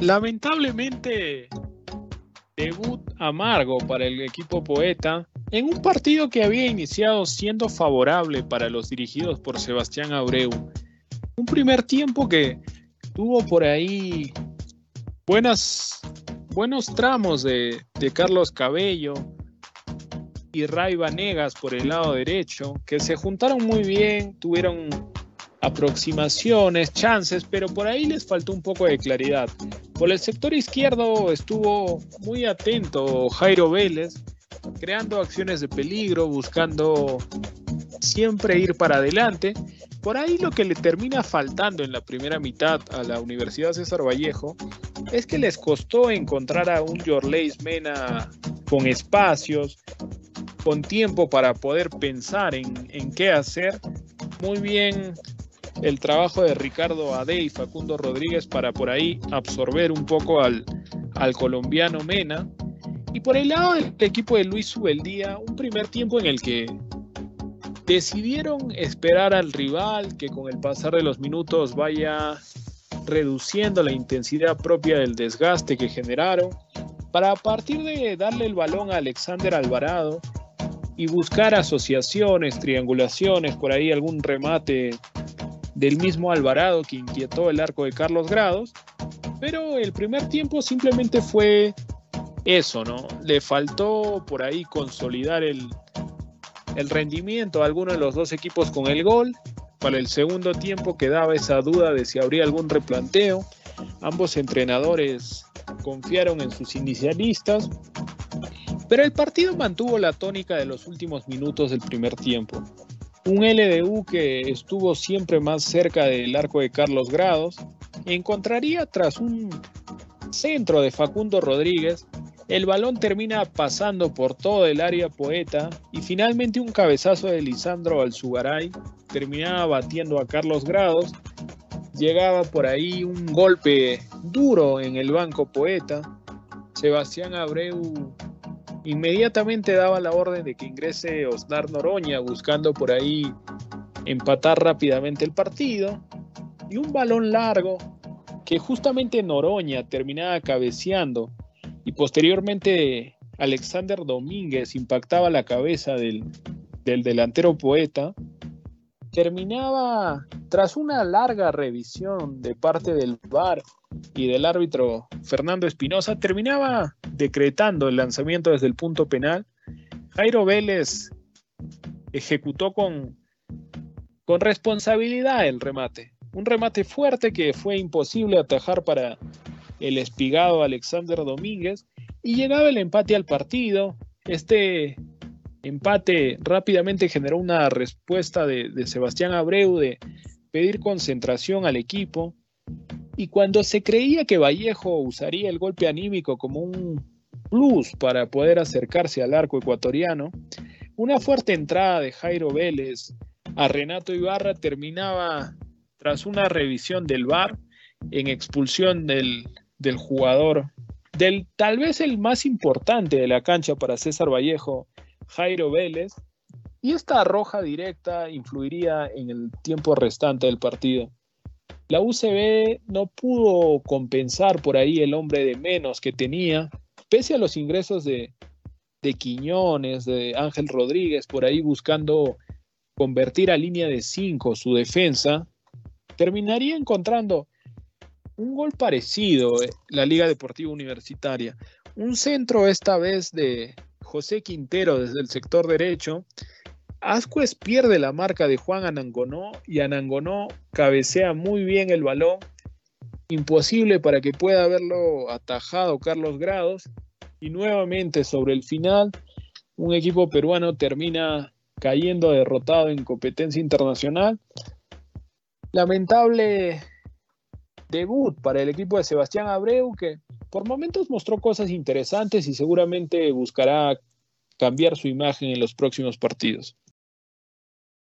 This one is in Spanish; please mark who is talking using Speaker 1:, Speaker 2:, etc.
Speaker 1: Lamentablemente, debut amargo para el equipo poeta en un partido que había iniciado siendo favorable para los dirigidos por Sebastián Abreu. Un primer tiempo que tuvo por ahí buenas, buenos tramos de, de Carlos Cabello y Ray Vanegas por el lado derecho, que se juntaron muy bien, tuvieron aproximaciones, chances, pero por ahí les faltó un poco de claridad. Por el sector izquierdo estuvo muy atento Jairo Vélez, creando acciones de peligro, buscando siempre ir para adelante. Por ahí lo que le termina faltando en la primera mitad a la Universidad César Vallejo es que les costó encontrar a un Jorleis Mena con espacios, con tiempo para poder pensar en, en qué hacer. Muy bien el trabajo de Ricardo Ade y Facundo Rodríguez para por ahí absorber un poco al, al colombiano Mena. Y por el lado del equipo de Luis Subeldía, un primer tiempo en el que decidieron esperar al rival que con el pasar de los minutos vaya reduciendo la intensidad propia del desgaste que generaron, para a partir de darle el balón a Alexander Alvarado y buscar asociaciones, triangulaciones, por ahí algún remate del mismo Alvarado que inquietó el arco de Carlos Grados, pero el primer tiempo simplemente fue eso, ¿no? Le faltó por ahí consolidar el, rendimiento a alguno de los dos equipos con el gol. Para el segundo tiempo quedaba esa duda de si habría algún replanteo. Ambos entrenadores confiaron en sus inicialistas, pero el partido mantuvo la tónica de los últimos minutos del primer tiempo un LDU que estuvo siempre más cerca del arco de Carlos Grados, encontraría tras un centro de Facundo Rodríguez, el balón termina pasando por todo el área poeta y finalmente un cabezazo de Lisandro Alzugaray terminaba batiendo a Carlos Grados. Llegaba por ahí un golpe duro en el banco poeta. Sebastián Abreu inmediatamente daba la orden de que ingrese Osnar Noroña buscando por ahí empatar rápidamente el partido. Y un balón largo que justamente Noroña terminaba cabeceando. Y posteriormente Alexander Domínguez impactaba la cabeza del, del delantero poeta, terminaba tras una larga revisión de parte del VAR y del árbitro Fernando Espinosa, terminaba decretando el lanzamiento desde el punto penal. Jairo Vélez ejecutó con, con responsabilidad el remate. Un remate fuerte que fue imposible atajar para el espigado Alexander Domínguez y llegaba el empate al partido. Este empate rápidamente generó una respuesta de, de Sebastián Abreu de pedir concentración al equipo. Y cuando se creía que Vallejo usaría el golpe anímico como un plus para poder acercarse al arco ecuatoriano, una fuerte entrada de Jairo Vélez a Renato Ibarra terminaba tras una revisión del VAR en expulsión del, del jugador, del tal vez el más importante de la cancha para César Vallejo, Jairo Vélez, y esta roja directa influiría en el tiempo restante del partido. La UCB no pudo compensar por ahí el hombre de menos que tenía, pese a los ingresos de, Quiñones, de Ángel Rodríguez, por ahí buscando convertir a línea de 5 su defensa, terminaría encontrando un gol parecido, eh, la Liga Deportiva Universitaria. Un centro esta vez de José Quintero desde el sector derecho, Ascuez pierde la marca de Juan Anangonó y Anangonó cabecea muy bien el balón. Imposible para que pueda haberlo atajado Carlos Grados. Y nuevamente sobre el final, un equipo peruano termina cayendo derrotado en competencia internacional. Lamentable debut para el equipo de Sebastián Abreu, que por momentos mostró cosas interesantes y seguramente buscará cambiar su imagen en los próximos partidos.